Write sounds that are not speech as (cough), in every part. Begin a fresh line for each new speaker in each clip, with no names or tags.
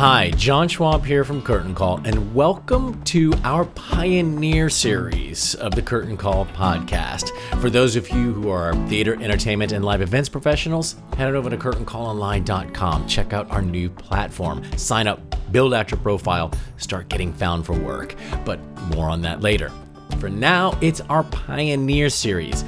Hi, John Schwab here from Curtain Call, and welcome to our Pioneer series of the Curtain Call podcast. For those of you who are theater, entertainment, and live events professionals, head over to curtaincallonline.com. Check out our new platform. Sign up, build out your profile, start getting found for work. But more on that later. For now, it's our Pioneer series.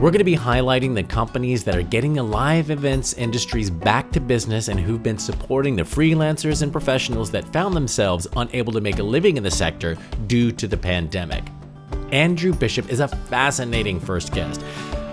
We're going to be highlighting the companies that are getting the live events industries back to business and who've been supporting the freelancers and professionals that found themselves unable to make a living in the sector due to the pandemic. Andrew Bishop is a fascinating first guest.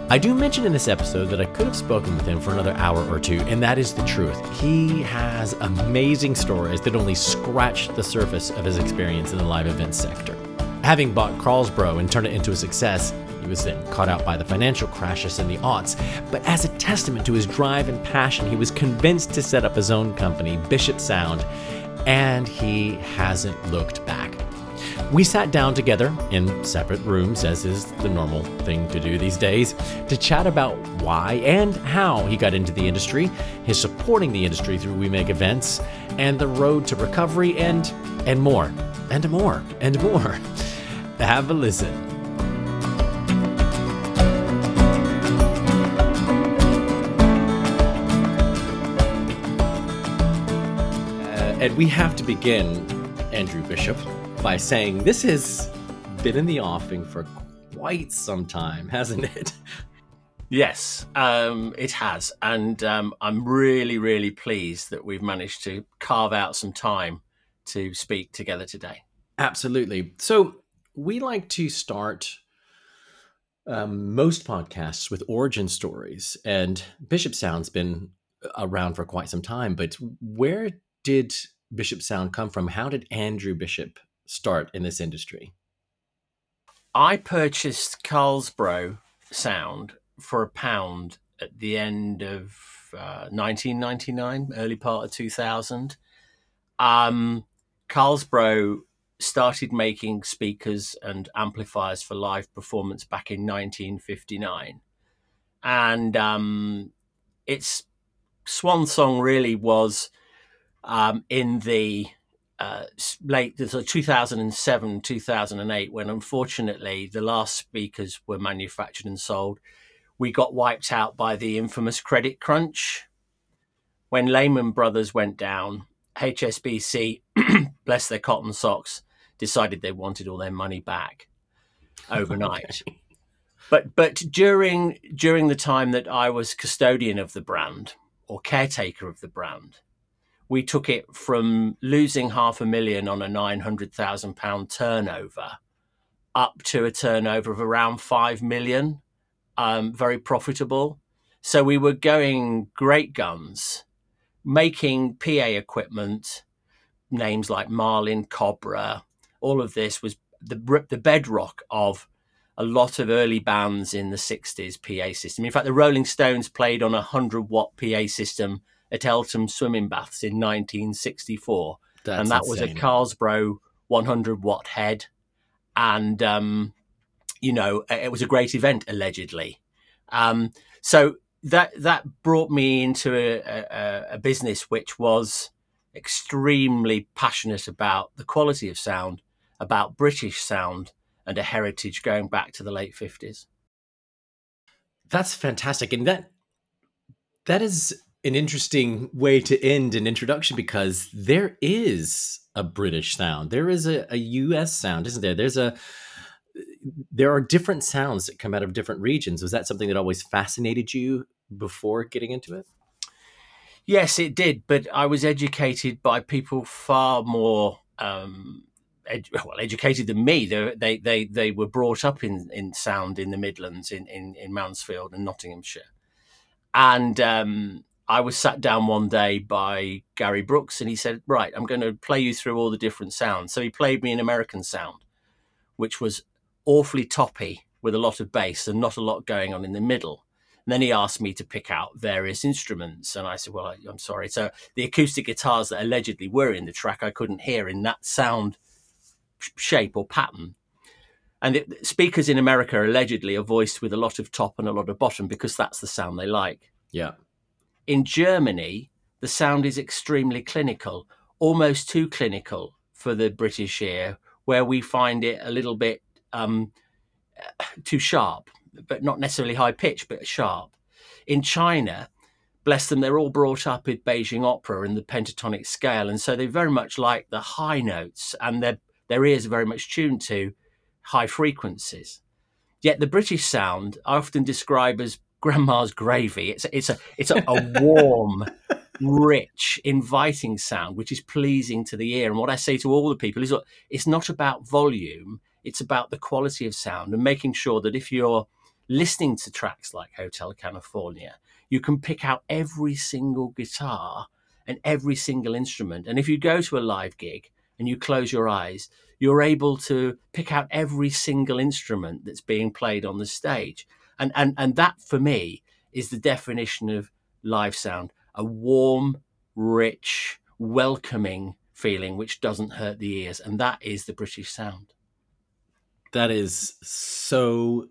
I do mention in this episode that I could have spoken with him for another hour or two, and that is the truth. He has amazing stories that only scratch the surface of his experience in the live events sector. Having bought Carlsbro and turned it into a success, he was then caught out by the financial crashes in the aughts, but as a testament to his drive and passion, he was convinced to set up his own company, Bishop Sound, and he hasn't looked back. We sat down together in separate rooms, as is the normal thing to do these days, to chat about why and how he got into the industry, his supporting the industry through We Make Events, and the road to recovery, and and more, and more, and more. (laughs) Have a listen. We have to begin, Andrew Bishop, by saying this has been in the offing for quite some time, hasn't it?
Yes, um, it has. And um, I'm really, really pleased that we've managed to carve out some time to speak together today.
Absolutely. So, we like to start um, most podcasts with origin stories. And Bishop Sound's been around for quite some time, but where did Bishop Sound come from? How did Andrew Bishop start in this industry?
I purchased Carlsbro Sound for a pound at the end of uh, 1999, early part of 2000. Um, Carlsbro started making speakers and amplifiers for live performance back in 1959. And um, its swan song really was um, in the uh, late the 2007 2008 when unfortunately the last speakers were manufactured and sold. We got wiped out by the infamous credit crunch. When lehman brothers went down hsbc (clears throat) bless their cotton socks decided they wanted all their money back overnight. (laughs) Okay. but but during during the time that i was custodian of the brand or caretaker of the brand we took it from losing half a million on a nine hundred thousand pound turnover up to a turnover of around five million, um, very profitable. So we were going great guns, making PA equipment, names like Marlin, Cobra. All of this was the the bedrock of a lot of early bands in the 60s PA system. In fact, the Rolling Stones played on a 100 watt PA system at Eltham swimming baths in 1964. That's and that insane. was a Carlsbro 100 watt head. And um, you know, it was a great event allegedly. Um, so that that brought me into a, a, a business which was extremely passionate about the quality of sound, about British sound, and a heritage going back to the late fifties.
That's fantastic, and that that is an interesting way to end an introduction because there is a British sound, there is a, a U.S. sound, isn't there? There's a there are different sounds that come out of different regions. Was that something that always fascinated you before getting into it?
Yes, it did, but I was educated by people far more um, ed- well educated than me. They, they they they were brought up in, in sound in the Midlands, in, in, in Mansfield and Nottinghamshire, and um, I was sat down one day by Gary Brooks, and he said, "Right, I'm going to play you through all the different sounds." So he played me an American sound, which was awfully toppy with a lot of bass and not a lot going on in the middle. And then he asked me to pick out various instruments, and I said, "Well, I, am sorry." So the acoustic guitars that allegedly were in the track, I couldn't hear in that sound shape or pattern. And it, speakers in America allegedly are voiced with a lot of top and a lot of bottom because that's the sound they like.
Yeah.
In Germany, the sound is extremely clinical, almost too clinical for the British ear, where we find it a little bit um, too sharp, but not necessarily high pitch, but sharp. In China, bless them, they're all brought up with Beijing opera and the pentatonic scale, and so they very much like the high notes, and their their ears are very much tuned to high frequencies. Yet the British sound I often describe as grandma's gravy. It's it's a it's a, a warm, rich, inviting sound which is pleasing to the ear. And what I say to all the people is, look, it's not about volume it's about the quality of sound and making sure that if you're listening to tracks like Hotel California, you can pick out every single guitar and every single instrument. And if you go to a live gig and you close your eyes, you're able to pick out every single instrument that's being played on the stage. And and and that for me is the definition of live sound, a warm, rich, welcoming feeling which doesn't hurt the ears and that is the British sound.
That is so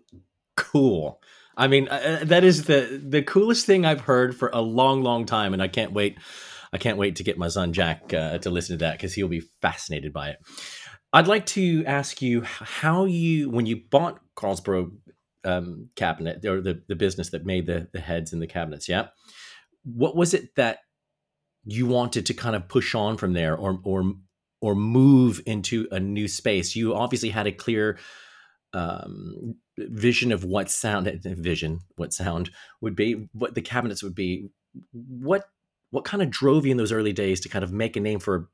cool. I mean, uh, uh, that is the the coolest thing I've heard for a long, long time, and I can't wait. I can't wait to get my son Jack uh, to listen to that because he'll be fascinated by it. I'd like to ask you how you, when you bought Carlsbro um, cabinet or the the business that made the the heads and the cabinets, yeah, what was it that you wanted to kind of push on from there, or or or move into a new space. You obviously had a clear um, vision of what sound (laughs) vision what sound would be, what the cabinets would be. What what kind of drove you in those early days to kind of make a name for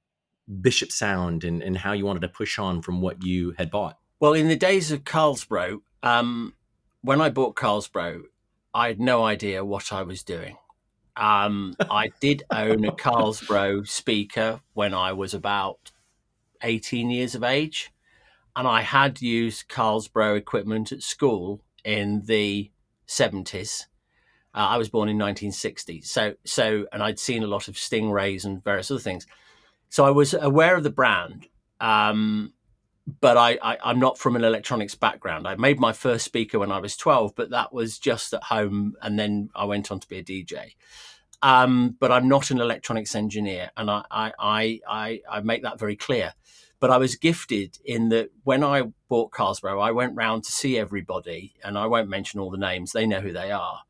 Bishop Sound and, and how you wanted to push on from what you had bought?
Well, in the days of Carlsbro, um, when I bought Carlsbro, I had no idea what I was doing. Um, I did own a Carlsbro speaker when I was about 18 years of age. And I had used Carlsbro equipment at school in the 70s. Uh, I was born in 1960. So, so, and I'd seen a lot of Stingrays and various other things. So I was aware of the brand. Um, but I, I, am not from an electronics background. I made my first speaker when I was 12, but that was just at home. And then I went on to be a DJ. Um, but I'm not an electronics engineer, and I, I, I, I, make that very clear. But I was gifted in that when I bought Carlsbro, I went round to see everybody, and I won't mention all the names; they know who they are,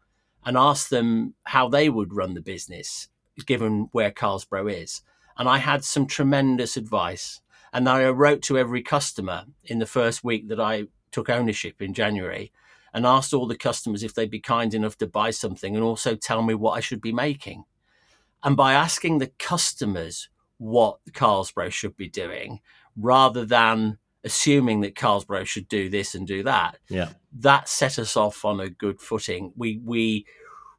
and asked them how they would run the business, given where Carlsbro is. And I had some tremendous advice, and I wrote to every customer in the first week that I took ownership in January and asked all the customers if they'd be kind enough to buy something and also tell me what I should be making. And by asking the customers what Carlsbro should be doing, rather than assuming that Carlsbro should do this and do that,
yeah,
that set us off on a good footing. We we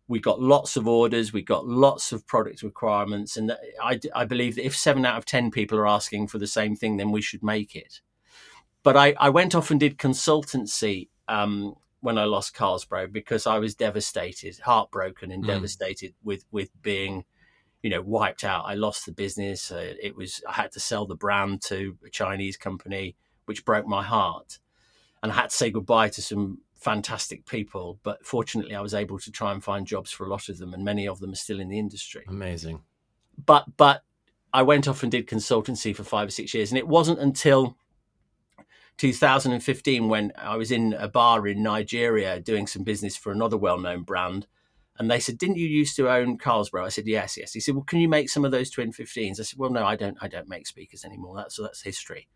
we got lots of orders, we got lots of product requirements, and I, I believe that if seven out of ten people are asking for the same thing, then we should make it. But I, I went off and did consultancy um, when I lost Carlsbro because I was devastated, heartbroken, and mm. devastated with with being, you know, wiped out. I lost the business. Uh, it was I had to sell the brand to a Chinese company, which broke my heart. and I had to say goodbye to some fantastic people. But fortunately, I was able to try and find jobs for a lot of them, and many of them are still in the industry.
Amazing.
But but I went off and did consultancy for five or six years, and it wasn't until 2015 when I was in a bar in Nigeria doing some business for another well-known brand. And they said, "Didn't you used to own Carlsberg?" I said, "Yes, yes." He said, "Well, can you make some of those twin 15s?" I said, "Well, no, I don't. I don't make speakers anymore. That's that's history."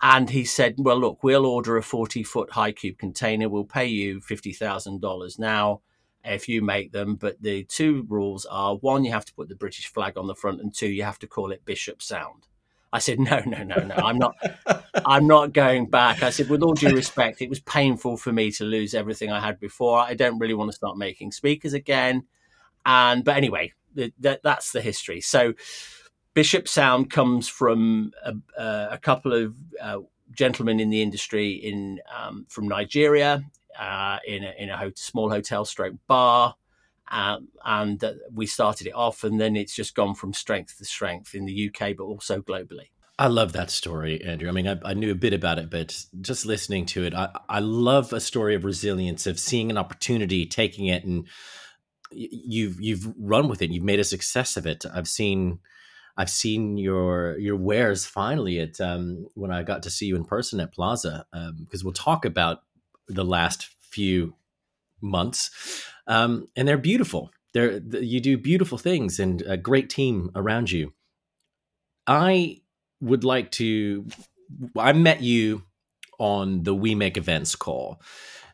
And he said, "Well, look, we'll order a 40-foot high cube container. We'll pay you fifty thousand dollars now if you make them. But the two rules are: one, you have to put the British flag on the front, and two, you have to call it Bishop Sound." I said, no, no, no, no. I'm not. (laughs) I'm not going back. I said, with all due respect, it was painful for me to lose everything I had before. I don't really want to start making speakers again. And but anyway, that that's the history. So, Bishop Sound comes from a, a couple of uh, gentlemen in the industry in um, from Nigeria uh, in a, in a small hotel stroke bar. Um, and uh, we started it off, and then it's just gone from strength to strength in the UK, but also globally.
I love that story, Andrew. I mean, I, I, knew a bit about it, but just listening to it, I, I love a story of resilience, of seeing an opportunity, taking it, and you've you've run with it. You've made a success of it. I've seen, I've seen your your wares finally at um, when I got to see you in person at PLASA, because um, we'll talk about the last few months um, and they're beautiful. They're you do beautiful things and a great team around you. I would like to. I met you on the We Make Events call,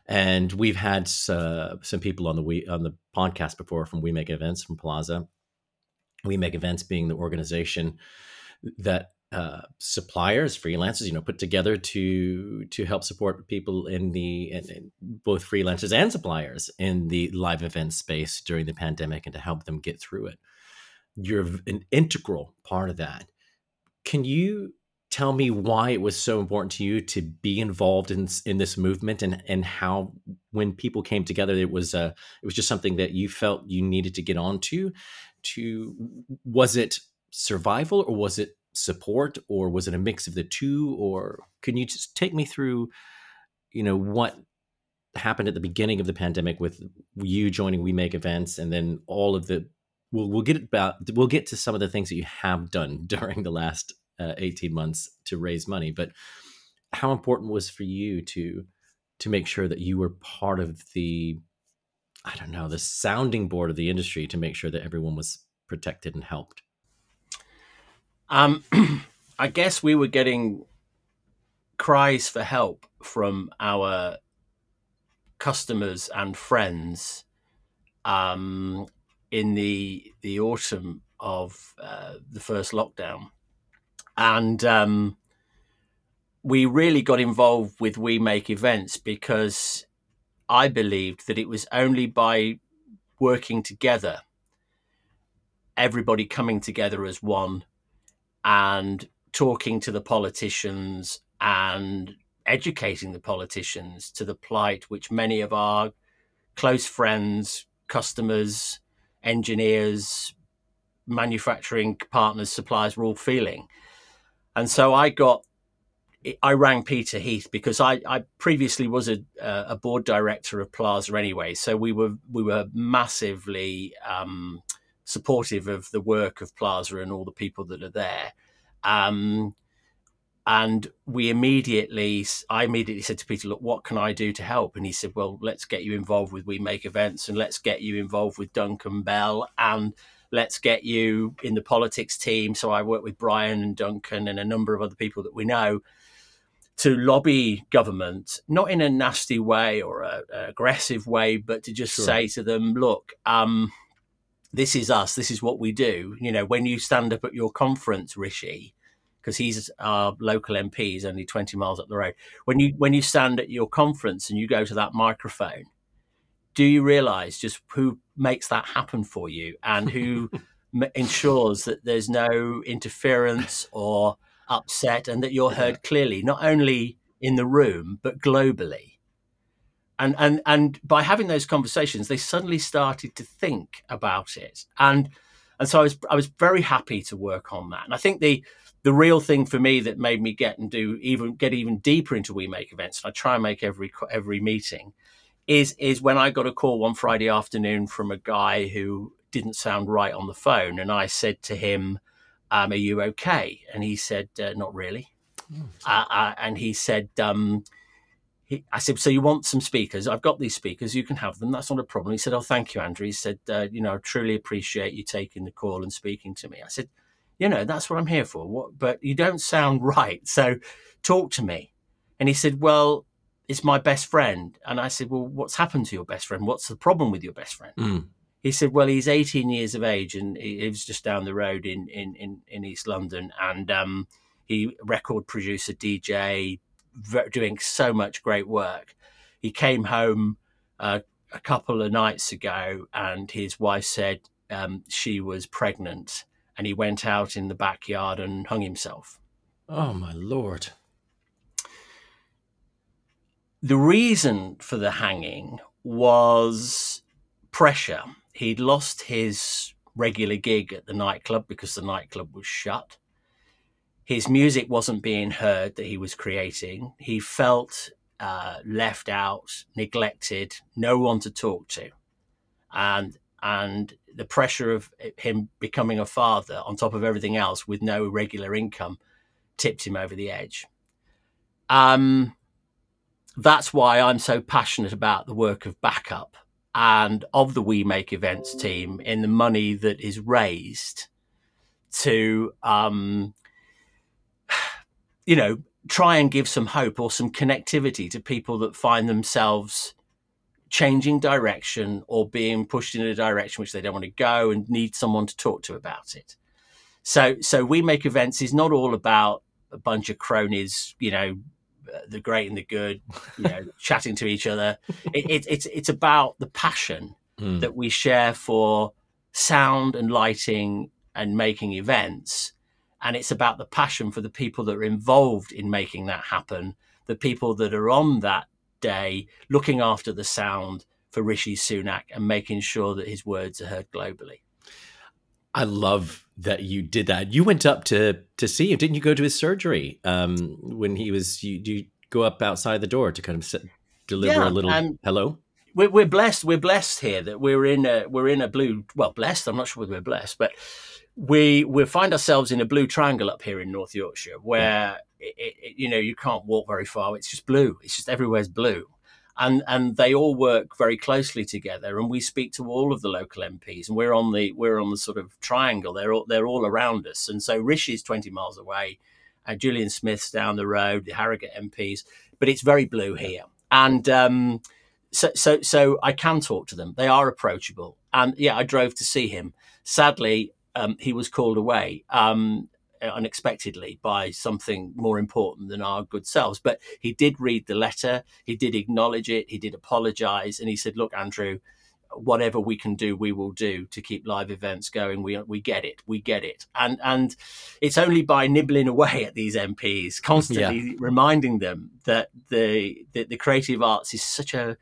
and we've had uh, some people on the we on the podcast before from We Make Events from PLASA. We Make Events being the organization that uh, suppliers, freelancers, you know, put together to to help support people in the in, in both freelancers and suppliers in the live event space during the pandemic, and to help them get through it. You're an integral part of that. Can you tell me why it was so important to you to be involved in in this movement, and and how when people came together, it was uh, it was just something that you felt you needed to get onto. To was it survival or was it support or was it a mix of the two or can you just take me through you know what happened at the beginning of the pandemic with you joining we make events and then all of the we'll, we'll get about we'll get to some of the things that you have done (laughs) during the last uh, 18 months to raise money but how important was for you to to make sure that you were part of the i don't know the sounding board of the industry to make sure that everyone was protected and helped.
Um, (clears throat) I guess we were getting cries for help from our customers and friends um, in the the autumn of uh, the first lockdown, and um, we really got involved with We Make events because I believed that it was only by working together, everybody coming together as one, and talking to the politicians and educating the politicians to the plight which many of our close friends, customers, engineers, manufacturing partners, suppliers were all feeling. And so I got, I rang Peter Heath because I, I previously was a, a board director of PLASA anyway. So we were we were massively um, supportive of the work of PLASA and all the people that are there. Um, and we immediately, I immediately said to Peter, "Look, what can I do to help?" And he said, "Well, let's get you involved with We Make Events, and let's get you involved with Duncan Bell, and let's get you in the politics team." So I work with Brian and Duncan and a number of other people that we know to lobby government, not in a nasty way or a, a aggressive way, but to just sure. say to them, "Look." Um, this is us. This is what we do. You know, when you stand up at your conference, Rishi, because he's our local MP, he's only 20 miles up the road. When you when you stand at your conference and you go to that microphone, do you realize just who makes that happen for you and who (laughs) ensures that there's no interference or upset and that you're heard clearly, not only in the room, but globally? and and and by having those conversations they suddenly started to think about it. And and so i was i was very happy to work on that. And i think the the real thing for me that made me get and do even get even deeper into we make events, and I try and make every every meeting, is is when I got a call one Friday afternoon from a guy who didn't sound right on the phone, and I said to him, um, "Are you okay?" And he said, uh, "Not really." Mm. Uh, uh, and he said, um, he, I said, so you want some speakers? I've got these speakers. You can have them. That's not a problem. He said, oh, thank you, Andrew. He said, uh, you know, I truly appreciate you taking the call and speaking to me. I said, you know, that's what I'm here for. What, but you don't sound (laughs) right. So talk to me. And he said, well, it's my best friend. And I said, well, what's happened to your best friend? What's the problem with your best friend? Mm. He said, well, he's 18 years of age and he lives just down the road in, in, in, in East London. And um, he record producer, DJ, doing so much great work. He came home uh, a couple of nights ago, and his wife said um, she was pregnant, and he went out in the backyard and hung himself.
Oh my lord!
The reason for the hanging was pressure. He'd lost his regular gig at the nightclub because the nightclub was shut his music wasn't being heard that he was creating. He felt uh, left out, neglected, no one to talk to, and and the pressure of him becoming a father on top of everything else with no regular income tipped him over the edge. Um, that's why I'm so passionate about the work of backup and of the We Make Events team in the money that is raised to um, (sighs) you know, try and give some hope or some connectivity to people that find themselves changing direction or being pushed in a direction which they don't want to go and need someone to talk to about it. So, so we make events is not all about a bunch of cronies, you know, the great and the good, (laughs) you know, chatting to each other. It, it, it's it's about the passion mm. that we share for sound and lighting and making events and it's about the passion for the people that are involved in making that happen, the people that are on that day looking after the sound for Rishi Sunak and making sure that his words are heard globally.
I love that you did that. You went up to to see him, didn't you? Go to his surgery um, when he was. You, you go up outside the door to kind of sit, deliver yeah, a little um, hello.
We're, we're blessed. We're blessed here that we're in a we're in a blue. Well, blessed. I'm not sure whether we're blessed, but we we find ourselves in a blue triangle up here in North Yorkshire, where it, it, you know you can't walk very far. It's just blue. It's just everywhere's blue, and and they all work very closely together. And we speak to all of the local MPs, and we're on the we're on the sort of triangle. They're all, they're all around us, and so Rishi's twenty miles away, and Julian Smith's down the road, the Harrogate MPs, but it's very blue here, and. Um, so, so, so I can talk to them. They are approachable, and yeah, I drove to see him. Sadly, um, he was called away um, Uh, unexpectedly by something more important than our good selves. But he did read the letter, he did acknowledge it, he did apologize, and he said, Look, Andrew, whatever we can do, we will do to keep live events going. We we get it, we get it, and and it's only by nibbling away at these MPs, (laughs) constantly yeah. reminding them that the, the the creative arts is such a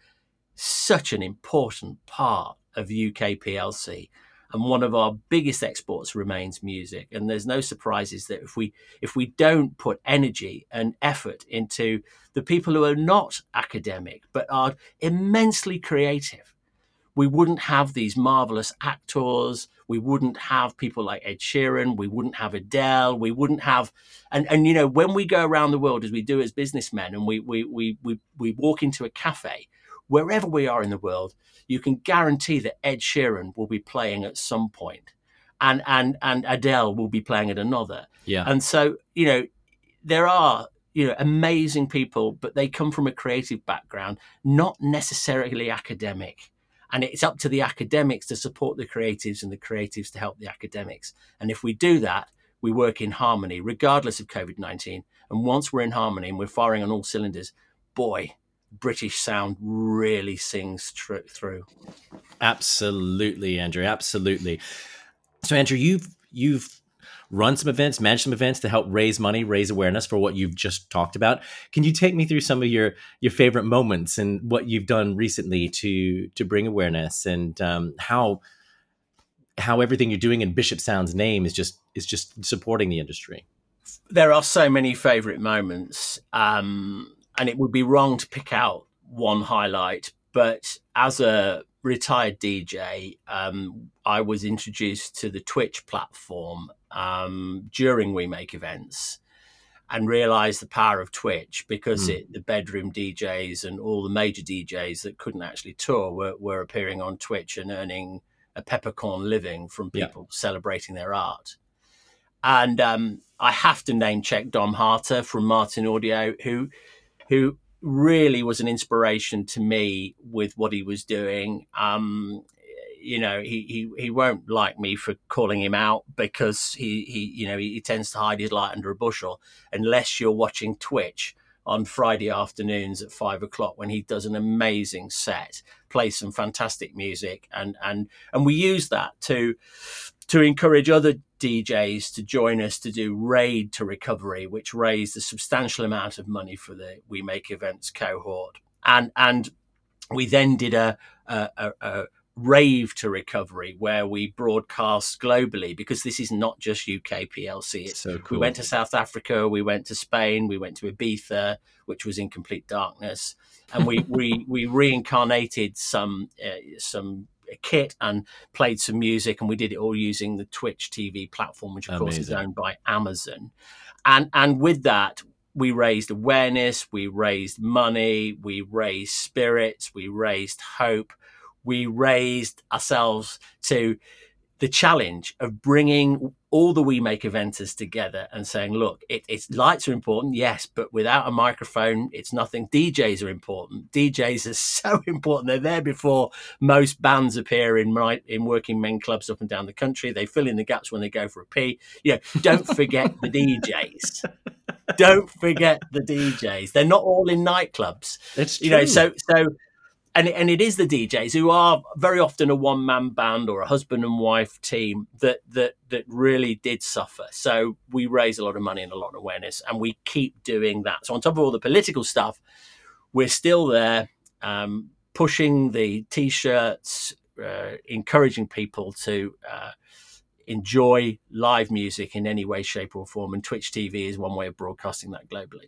such an important part of UK PLC and one of our biggest exports remains music. And there's no surprises that if we if we don't put energy and effort into the people who are not academic but are immensely creative we wouldn't have these marvelous actors. We wouldn't have people like Ed Sheeran. We wouldn't have Adele. We wouldn't have and and you know when we go around the world as we do as businessmen and we we we we, we walk into a cafe wherever we are in the world you can guarantee that Ed Sheeran will be playing at some point, and and and Adele will be playing at another.
Yeah.
And so you know there are you know amazing people, but they come from a creative background, not necessarily academic. And it's up to the academics to support the creatives and the creatives to help the academics. And if we do that, we work in harmony, regardless of COVID 19. And once we're in harmony and we're firing on all cylinders, boy, British sound really sings tr- through.
Absolutely, Andrew. Absolutely. So, Andrew, you've you've run some events, managed some events to help raise money, raise awareness for what you've just talked about. Can you take me through some of your your favorite moments and what you've done recently to to bring awareness and um, how how everything you're doing in Bishop Sound's name is just is just supporting the industry?
there are so many favorite moments, um, and it would be wrong to pick out one highlight. But as a retired DJ, um, I was introduced to the Twitch platform um, during We Make events and realized the power of Twitch because mm. it, the bedroom DJs and all the major DJs that couldn't actually tour were, were appearing on Twitch and earning a peppercorn living from people yeah. celebrating their art. And um, I have to name check Dom Harter from Martin Audio, who who really was an inspiration to me with what he was doing. Um, you know, he, he, he won't like me for calling him out because he, he you know, he, he tends to hide his light under a bushel unless you're watching Twitch on Friday afternoons at five o'clock when he does an amazing set, plays some fantastic music, and and and we use that to to encourage other DJs to join us to do Raid to Recovery, which raised a substantial amount of money for the We Make Events cohort. And and we then did a, a, a, a rave to recovery where we broadcast globally because this is not just UK PLC. It's, so cool. We went to South Africa, we went to Spain, we went to Ibiza, which was in complete darkness, and we (laughs) we we reincarnated some uh, some kit and played some music, and we did it all using the Twitch TV platform, which of Amazing. course is owned by Amazon. And and with that, we raised awareness, we raised money, we raised spirits, we raised hope, we raised ourselves to the challenge of bringing all the we make eventers together and saying look it, it's lights are important yes but without a microphone it's nothing. Djs are important. Djs are (laughs) so important. They're there before most bands appear in right in working men clubs up and down the country. They fill in the gaps when they go for a pee. You know don't forget the djs (laughs) don't forget the djs they're not all in nightclubs.
It's
you know so so and and it is the DJs who are very often a one man band or a husband and wife team that that that really did suffer. So we raise a lot of money and a lot of awareness, and we keep doing that. So on top of all the political stuff, we're still there um, pushing the t-shirts, uh, encouraging people to. Uh, enjoy live music in any way, shape, or form. And Twitch TV is one way of broadcasting that globally.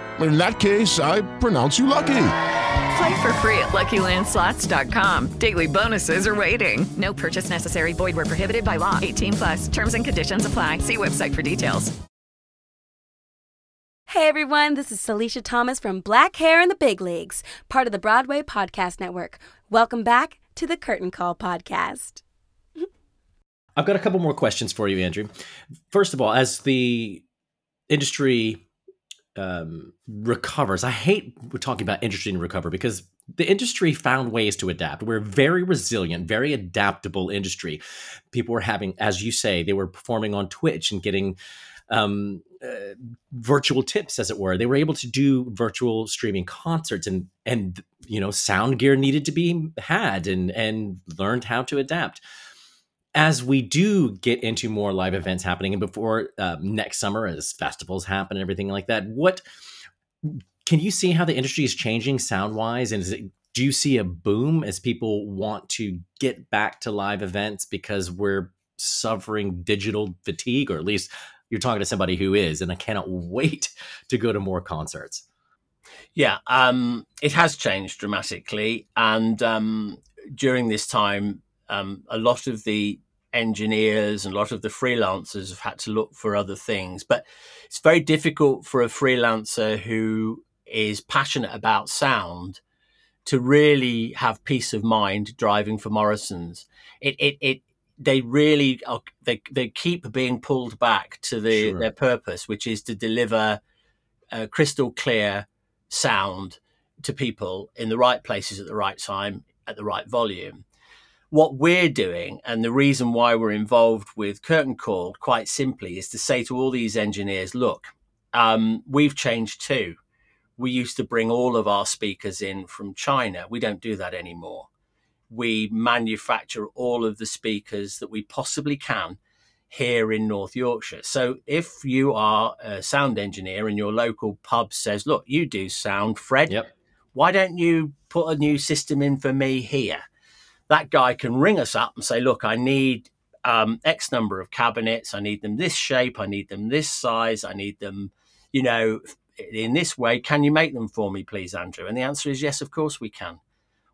In that case, I pronounce you lucky.
Play for free at LuckyLandSlots.com. Daily bonuses are waiting. No purchase necessary. Void were prohibited by law. 18 plus. Terms and conditions apply. See website for details.
Hey everyone, this is Celicia Thomas from Black Hair in the Big Leagues, part of the Broadway Podcast Network. Welcome back to the Curtain Call Podcast.
I've got a couple more questions for you, Andrew. First of all, as the industry um, recovers. I hate we're talking about industry and recover because the industry found ways to adapt. We're a very resilient, very adaptable industry. People were having, as you say, they were performing on Twitch and getting um, uh, virtual tips, as it were. They were able to do virtual streaming concerts, and and you know, sound gear needed to be had, and and learned how to adapt as we do get into more live events happening and before uh, next summer as festivals happen and everything like that what can you see how the industry is changing sound wise and it, do you see a boom as people want to get back to live events because we're suffering digital fatigue? Or at least you're talking to somebody who is and i cannot (laughs) wait to go to more concerts.
Yeah um, it has changed dramatically and um, during this time um, a lot of the engineers and a lot of the freelancers have had to look for other things. But it's very difficult for a freelancer who is passionate about sound to really have peace of mind driving for Morrison's. It it it they really are, they they keep being pulled back to the sure. their purpose, which is to deliver a crystal clear sound to people in the right places at the right time at the right volume what we're doing and the reason why we're involved with Curtain Call, quite simply, is to say to all these engineers, look, um, we've changed too. We used to bring all of our speakers in from China. We don't do that anymore. we manufacture all of the speakers that we possibly can here in North Yorkshire. So if you are a sound engineer and your local pub says, look, you do sound, Fred,
Yep.
why don't you put a new system in for me here? That guy can ring us up and say, look, I need um, X number of cabinets. I need them this shape. I need them this size. I need them, you know, in this way. Can you make them for me, please, Andrew? And the answer is yes, of course we can.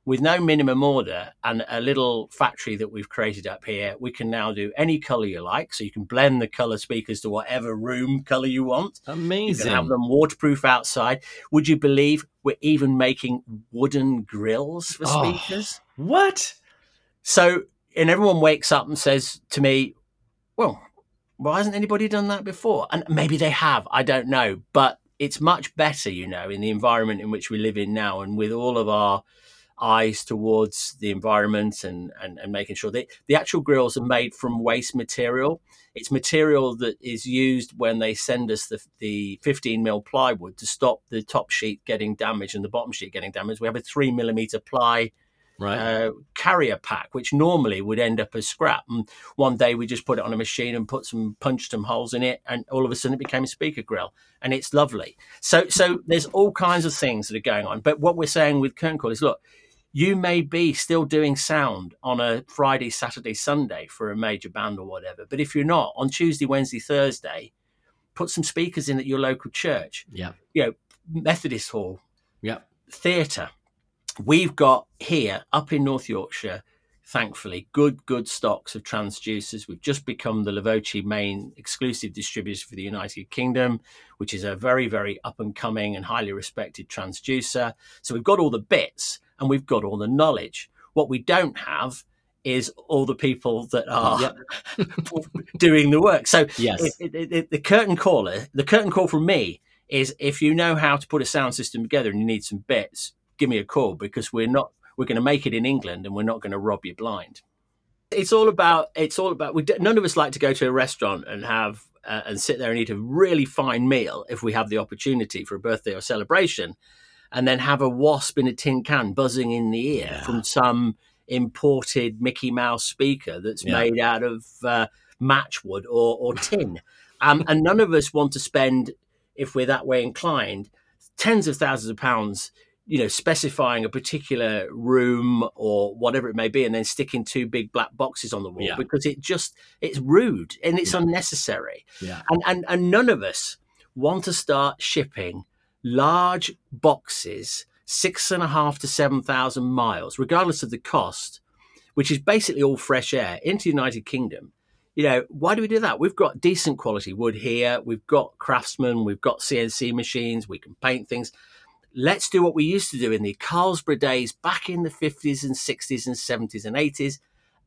With no minimum order and a little factory that we've created up here, we can now do any color you like. So you can blend the color speakers to whatever room color you want.
Amazing.
You can have them waterproof outside. Would you believe we're even making wooden grills for
Oh.
speakers?
What?
So, and everyone wakes up and says to me, well, why hasn't anybody done that before? And maybe they have, I don't know. But it's much better, you know, in the environment in which we live in now and with all of our eyes towards the environment and, and, and making sure that the actual grills are made from waste material. It's material that is used when they send us the, the 15 mil plywood to stop the top sheet getting damaged and the bottom sheet getting damaged. We have a three millimeter ply
Right.
uh, carrier pack, which normally would end up as scrap. And one day we just put it on a machine and put some punched some holes in it, and all of a sudden it became a speaker grill, and it's lovely. So, so there's all kinds of things that are going on. But what we're saying with Curtain Call is, look, you may be still doing sound on a Friday, Saturday, Sunday for a major band or whatever, but if you're not on Tuesday, Wednesday, Thursday, put some speakers in at your local church.
yeah.
You know, Methodist Hall,
Yeah.
theatre. We've got here up in North Yorkshire, thankfully, good, good stocks of transducers. We've just become the LaVoce main exclusive distributor for the United Kingdom, which is a very, very up and coming and highly respected transducer. So we've got all the bits and we've got all the knowledge. What we don't have is all the people that are (laughs) doing the work. So
Yes.
it, it, it, the curtain caller, the curtain call from me is if you know how to put a sound system together and you need some bits, give me a call because we're not we're going to make it in England and we're not going to rob you blind. It's all about it's all about we d- none of us like to go to a restaurant and have uh, and sit there and eat a really fine meal if we have the opportunity for a birthday or celebration and then have a wasp in a tin can buzzing in the ear
Yeah.
from some imported Mickey Mouse speaker that's
Yeah.
made out of uh, matchwood or, or tin. Um, and none of us want to spend, if we're that way inclined, tens of thousands of pounds, you know, specifying a particular room or whatever it may be, and then sticking two big black boxes on the wall
Yeah.
because it just it's rude and it's unnecessary.
Yeah.
And, and and none of us want to start shipping large boxes six and a half to seven thousand miles, regardless of the cost, which is basically all fresh air into the United Kingdom. You know, why do we do that? We've got decent quality wood here. We've got craftsmen. We've got CNC machines. We can paint things. Let's do what we used to do in the Carlsbro days back in the 50s and 60s and 70s and 80s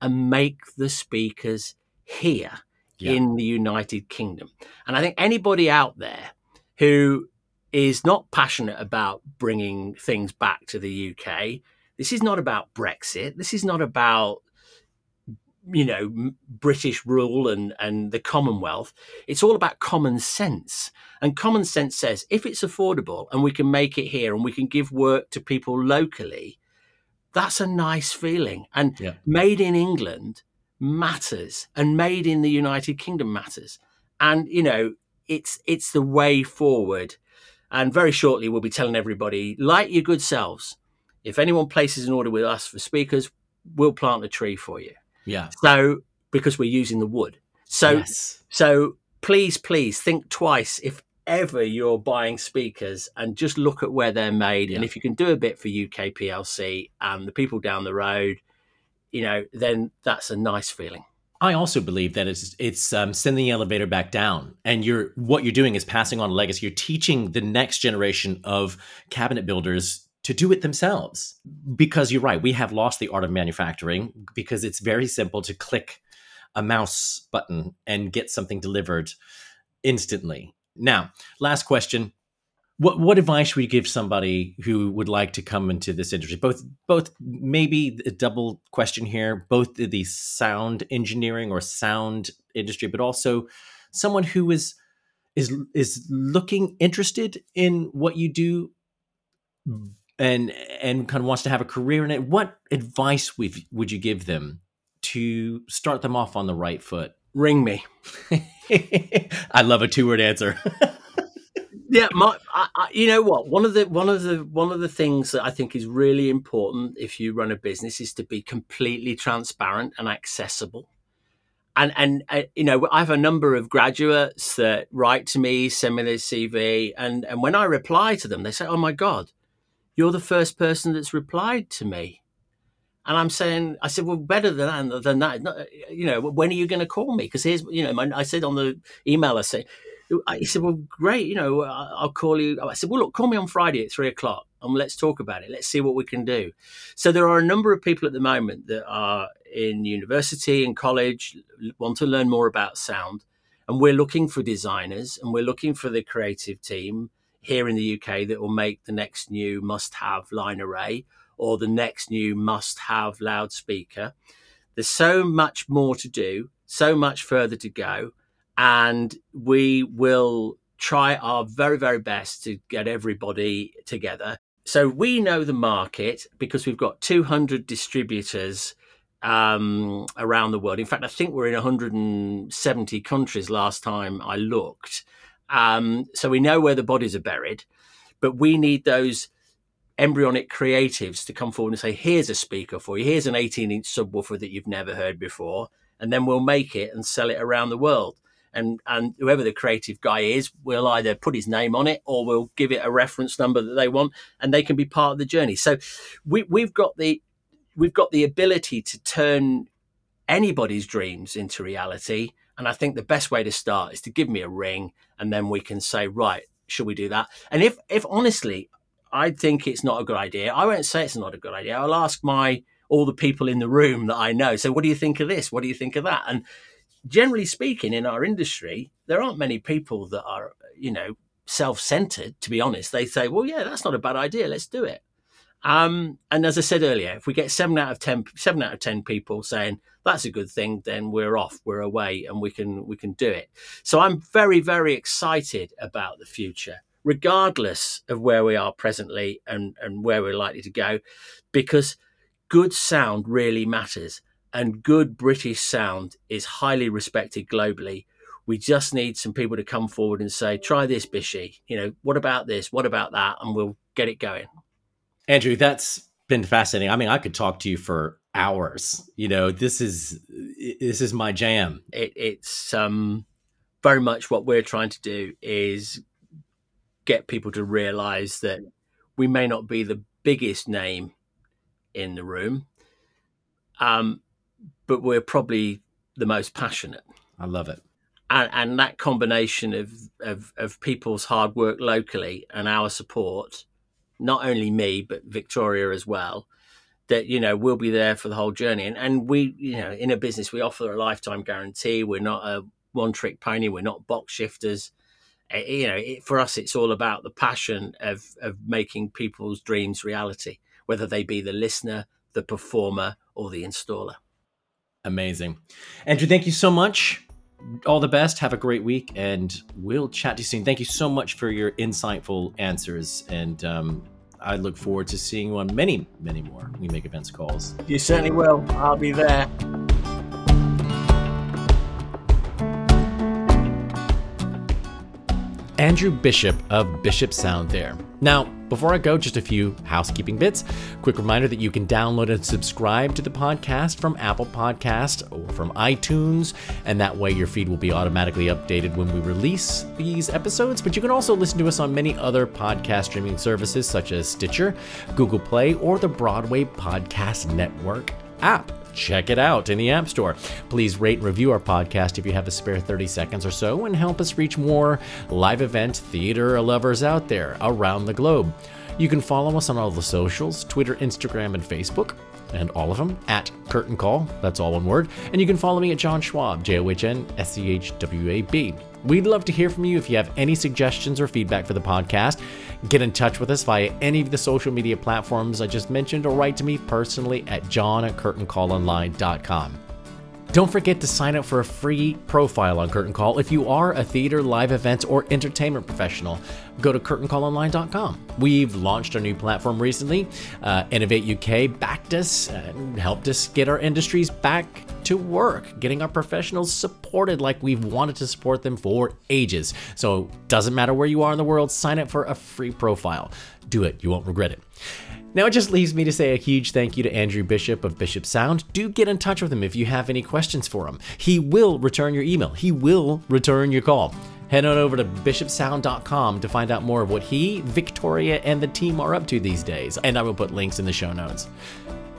and make the speakers here
Yeah.
in the United Kingdom. And I think anybody out there who is not passionate about bringing things back to the UK, this is not about Brexit. This is not about you know British rule and and the Commonwealth. It's all about common sense. And common sense says if it's affordable and we can make it here and we can give work to people locally, that's a nice feeling. And
Yeah.
made in England matters and made in the United Kingdom matters. And you know, it's it's the way forward. And very shortly we'll be telling everybody, like your good selves, if anyone places an order with us for speakers, we'll plant a tree for you.
Yeah.
So because we're using the wood. So
Yes.
so please, please think twice if ever you're buying speakers and just look at where they're made. And if you can do a bit for UK PLC and the people down the road, you know, then that's a nice feeling.
I also believe that it's it's um, sending the elevator back down, and you're what you're doing is passing on a legacy. You're teaching the next generation of cabinet builders to do it themselves. Because you're right, we have lost the art of manufacturing because it's very simple to click a mouse button and get something delivered instantly. Now, last question. What what advice would you give somebody who would like to come into this industry? Both both maybe a double question here, both the- sound engineering or sound industry, but also someone who is is is looking interested in what you do and and kind of wants to have a career in it, what advice would would you give them to start them off on the right foot?
Ring me. (laughs)
I love a two word answer. (laughs)
yeah, my, I, I, you know what? One of the one of the one of the things that I think is really important if you run a business is to be completely transparent and accessible. And and uh, you know, I have a number of graduates that write to me, send me their CV, and and when I reply to them, they say, "Oh my god, you're the first person that's replied to me." And I'm saying, I said, well, better than that. Than that. You know, when are you going to call me? Because here's, you know, my, I said on the email, I said, he said, well, great. You know, I'll call you. I said, well, look, call me on Friday at three o'clock and let's talk about it. Let's see what we can do. So there are a number of people at the moment that are in university and college, want to learn more about sound. And we're looking for designers and we're looking for the creative team here in the UK that will make the next new must have line array or the next new must have loudspeaker. There's so much more to do, so much further to go. And we will try our very, very best to get everybody together. So we know the market because we've got 200 distributors um, around the world. In fact, I think we're in 170 countries last time I looked. Um, so we know where the bodies are buried, but we need those embryonic creatives to come forward and say, here's a speaker for you, here's an 18 inch subwoofer that you've never heard before, and then we'll make it and sell it around the world. And, and whoever the creative guy is, we'll either put his name on it or we'll give it a reference number that they want, and they can be part of the journey. So we, we've got the we've got the ability to turn anybody's dreams into reality. And I think the best way to start is to give me a ring, and then we can say, right, should we do that? And if if honestly, I think it's not a good idea. I won't say it's not a good idea. I'll ask my all the people in the room that I know. So, what do you think of this? What do you think of that? And generally speaking, in our industry, there aren't many people that are, you know, self-centered. To be honest, they say, "Well, yeah, that's not a bad idea. Let's do it." Um, and as I said earlier, if we get seven out of ten, seven out of ten people saying that's a good thing, then we're off, we're away, and we can we can do it. So I'm very very excited about the future regardless of where we are presently and, and where we're likely to go, because good sound really matters. And good British sound is highly respected globally. We just need some people to come forward and say, try this, Bishy. You know, what about this? What about that? And we'll get it going.
Andrew, that's been fascinating. I mean, I could talk to you for hours. You know, this is this is my jam.
It, it's um, very much what we're trying to do is get people to realize that we may not be the biggest name in the room, um, but we're probably the most passionate.
I love it.
And, and that combination of, of, of people's hard work locally and our support, not only me, but Victoria as well, that, you know, we'll be there for the whole journey. And, and we, you know, in a business, we offer a lifetime guarantee. We're not a one trick pony. We're not box shifters. Eh, you know, it, for us, it's all about the passion of of making people's dreams reality, whether they be the listener, the performer, or the installer.
Amazing, Andrew. Thank you so much. All the best. Have a great week, and we'll chat to you soon. Thank you so much for your insightful answers, and um, I look forward to seeing you on many, many more We Make Events calls.
You certainly will. I'll be there.
Andrew Bishop of Bishop Sound there. Now, before I go, just a few housekeeping bits. Quick reminder that you can download and subscribe to the podcast from Apple Podcast or from iTunes, and that way your feed will be automatically updated when we release these episodes. But you can also listen to us on many other podcast streaming services such as Stitcher, Google Play, or the Broadway Podcast Network app check it out in the App Store. Please rate and review our podcast if you have a spare 30 seconds or so and help us reach more live event theater lovers out there around the globe. You can follow us on all the socials Twitter, Instagram, and Facebook and all of them at Curtain Call. That's all one word. And you can follow me at John Schwab, J O H N S C H W A B. We'd love to hear from you if you have any suggestions or feedback for the podcast. Get in touch with us via any of the social media platforms I just mentioned or write to me personally at john at curtaincallonline.com. Don't forget to sign up for a free profile on Curtain Call if you are a theater, live events, or entertainment professional. Go to curtaincallonline.com. We've launched our new platform recently. Uh, Innovate UK backed us and helped us get our industries back to work, getting our professionals supported like we've wanted to support them for ages. So, doesn't matter where you are in the world, sign up for a free profile. Do it, you won't regret it. Now it just leaves me to say a huge thank you to Andrew Bishop of Bishop Sound. Do get in touch with him if you have any questions for him. He will return your email, he will return your call. Head on over to bishopsound.com to find out more of what he, Victoria, and the team are up to these days, and I will put links in the show notes.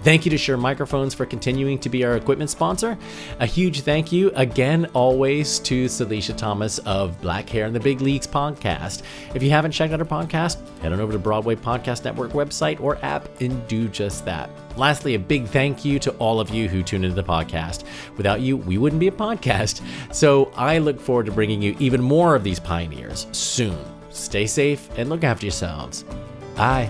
Thank you to Shure Microphones for continuing to be our equipment sponsor. A huge thank you again, always, to Celicia Thomas of Black Hair in the Big Leagues podcast. If you haven't checked out her podcast, head on over to Broadway Podcast Network website or app and do just that. Lastly, a big thank you to all of you who tune into the podcast. Without you, we wouldn't be a podcast. So I look forward to bringing you even more of these pioneers soon. Stay safe and look after yourselves. Bye.